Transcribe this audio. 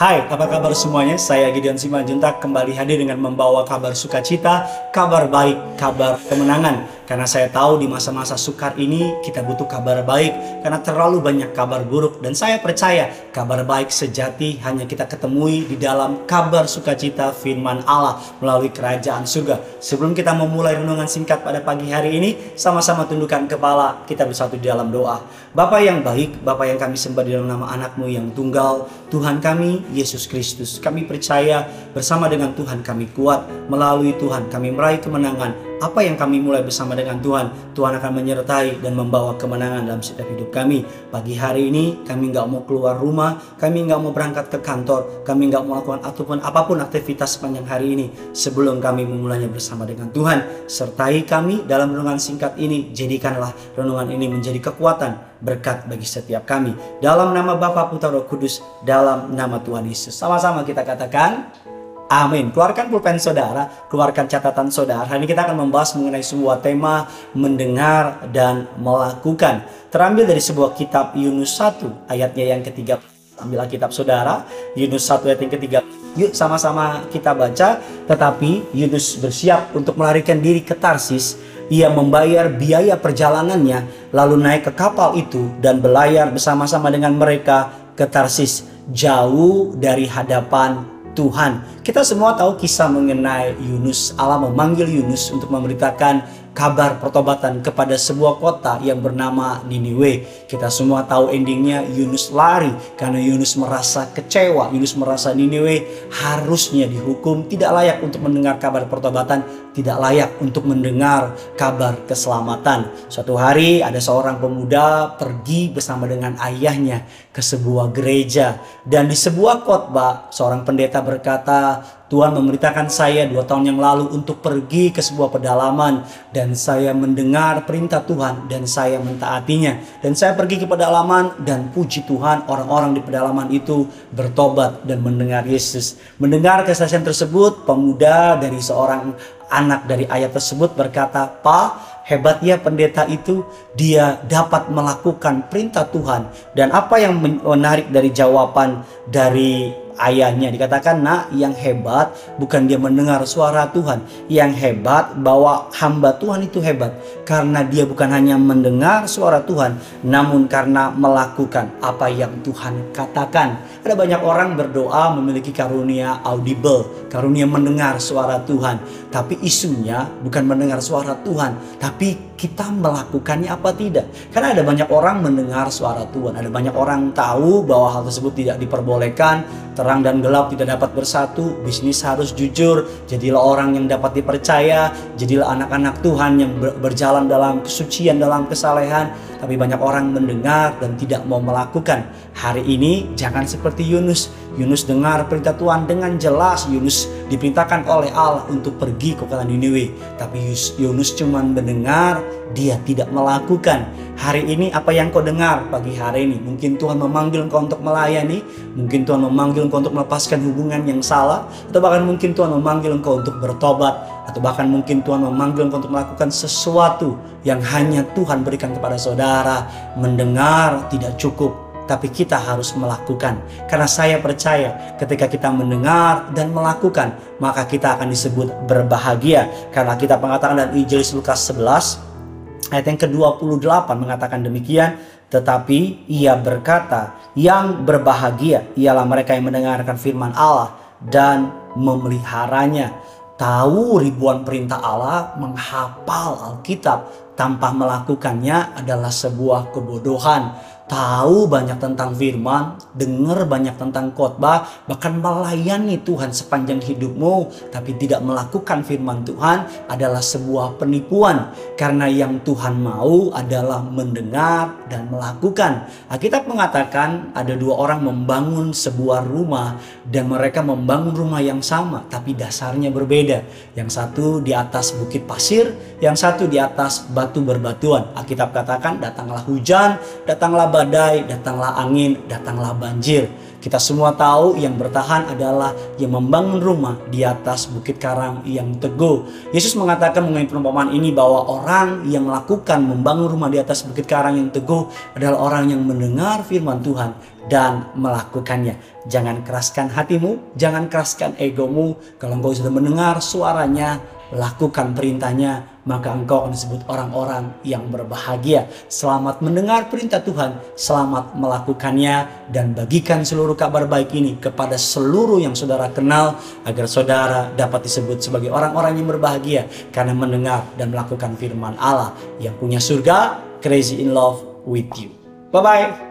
Hai, apa kabar semuanya? Saya Gideon Simanjuntak kembali hadir dengan membawa kabar sukacita, kabar baik, kabar kemenangan. Karena saya tahu di masa-masa sukar ini kita butuh kabar baik karena terlalu banyak kabar buruk dan saya percaya kabar baik sejati hanya kita ketemui di dalam kabar sukacita firman Allah melalui kerajaan surga. Sebelum kita memulai renungan singkat pada pagi hari ini, sama-sama tundukkan kepala, kita bersatu di dalam doa. Bapak yang baik, Bapak yang kami sembah di dalam nama anakmu yang tunggal, Tuhan kami, Yesus Kristus. Kami percaya bersama dengan Tuhan kami kuat, melalui Tuhan kami meraih kemenangan apa yang kami mulai bersama dengan Tuhan, Tuhan akan menyertai dan membawa kemenangan dalam setiap hidup kami. Pagi hari ini kami nggak mau keluar rumah, kami nggak mau berangkat ke kantor, kami nggak mau melakukan ataupun apa pun aktivitas sepanjang hari ini sebelum kami memulainya bersama dengan Tuhan. Sertai kami dalam renungan singkat ini, jadikanlah renungan ini menjadi kekuatan berkat bagi setiap kami. Dalam nama Bapa Putra Roh Kudus, dalam nama Tuhan Yesus. Sama-sama kita katakan, Amin. Keluarkan pulpen saudara, keluarkan catatan saudara. Hari ini kita akan membahas mengenai sebuah tema mendengar dan melakukan. Terambil dari sebuah kitab Yunus 1 ayatnya yang ketiga. Ambil kitab saudara, Yunus 1 ayat yang ketiga. Yuk sama-sama kita baca. Tetapi Yunus bersiap untuk melarikan diri ke Tarsis. Ia membayar biaya perjalanannya, lalu naik ke kapal itu dan berlayar bersama-sama dengan mereka ke Tarsis, jauh dari hadapan Tuhan. Kita semua tahu kisah mengenai Yunus. Allah memanggil Yunus untuk memberitakan kabar pertobatan kepada sebuah kota yang bernama Niniwe. Kita semua tahu endingnya Yunus lari karena Yunus merasa kecewa. Yunus merasa Niniwe harusnya dihukum, tidak layak untuk mendengar kabar pertobatan, tidak layak untuk mendengar kabar keselamatan. Suatu hari ada seorang pemuda pergi bersama dengan ayahnya ke sebuah gereja dan di sebuah khotbah seorang pendeta berkata, Tuhan memberitakan saya dua tahun yang lalu untuk pergi ke sebuah pedalaman dan saya mendengar perintah Tuhan dan saya mentaatinya dan saya pergi ke pedalaman dan puji Tuhan orang-orang di pedalaman itu bertobat dan mendengar Yesus. Mendengar kesaksian tersebut pemuda dari seorang anak dari ayat tersebut berkata, "Pak, hebatnya pendeta itu dia dapat melakukan perintah Tuhan." Dan apa yang menarik dari jawaban dari ayahnya. Dikatakan nak yang hebat bukan dia mendengar suara Tuhan. Yang hebat bahwa hamba Tuhan itu hebat karena dia bukan hanya mendengar suara Tuhan namun karena melakukan apa yang Tuhan katakan. Ada banyak orang berdoa memiliki karunia audible karunia mendengar suara Tuhan. Tapi isunya bukan mendengar suara Tuhan tapi kita melakukannya apa tidak. Karena ada banyak orang mendengar suara Tuhan, ada banyak orang tahu bahwa hal tersebut tidak diperbolehkan, terang dan gelap tidak dapat bersatu, bisnis harus jujur, jadilah orang yang dapat dipercaya, jadilah anak-anak Tuhan yang berjalan dalam kesucian, dalam kesalehan. Tapi banyak orang mendengar dan tidak mau melakukan. Hari ini jangan seperti Yunus. Yunus dengar perintah Tuhan dengan jelas. Yunus diperintahkan oleh Allah untuk pergi ke kota Niniwe. Tapi Yunus cuma mendengar, dia tidak melakukan. Hari ini apa yang kau dengar pagi hari ini? Mungkin Tuhan memanggil engkau untuk melayani, mungkin Tuhan memanggil engkau untuk melepaskan hubungan yang salah, atau bahkan mungkin Tuhan memanggil engkau untuk bertobat, atau bahkan mungkin Tuhan memanggil engkau untuk melakukan sesuatu yang hanya Tuhan berikan kepada saudara. Mendengar tidak cukup, tapi kita harus melakukan. Karena saya percaya ketika kita mendengar dan melakukan, maka kita akan disebut berbahagia. Karena kita mengatakan dalam Injil Lukas 11 ayat yang ke-28 mengatakan demikian, tetapi ia berkata, yang berbahagia ialah mereka yang mendengarkan firman Allah dan memeliharanya. Tahu ribuan perintah Allah, menghafal Alkitab tanpa melakukannya adalah sebuah kebodohan tahu banyak tentang firman, dengar banyak tentang khotbah, bahkan melayani Tuhan sepanjang hidupmu, tapi tidak melakukan firman Tuhan adalah sebuah penipuan. Karena yang Tuhan mau adalah mendengar dan melakukan. Alkitab mengatakan ada dua orang membangun sebuah rumah dan mereka membangun rumah yang sama, tapi dasarnya berbeda. Yang satu di atas bukit pasir, yang satu di atas batu berbatuan. Alkitab katakan datanglah hujan, datanglah batu badai, datanglah angin, datanglah banjir. Kita semua tahu yang bertahan adalah yang membangun rumah di atas bukit karang yang teguh. Yesus mengatakan mengenai perumpamaan ini bahwa orang yang melakukan membangun rumah di atas bukit karang yang teguh adalah orang yang mendengar firman Tuhan dan melakukannya. Jangan keraskan hatimu, jangan keraskan egomu. Kalau engkau sudah mendengar suaranya, lakukan perintahnya, maka engkau akan disebut orang-orang yang berbahagia. Selamat mendengar perintah Tuhan, selamat melakukannya, dan bagikan seluruh kabar baik ini kepada seluruh yang saudara kenal, agar saudara dapat disebut sebagai orang-orang yang berbahagia karena mendengar dan melakukan firman Allah yang punya surga, crazy in love with you. Bye-bye.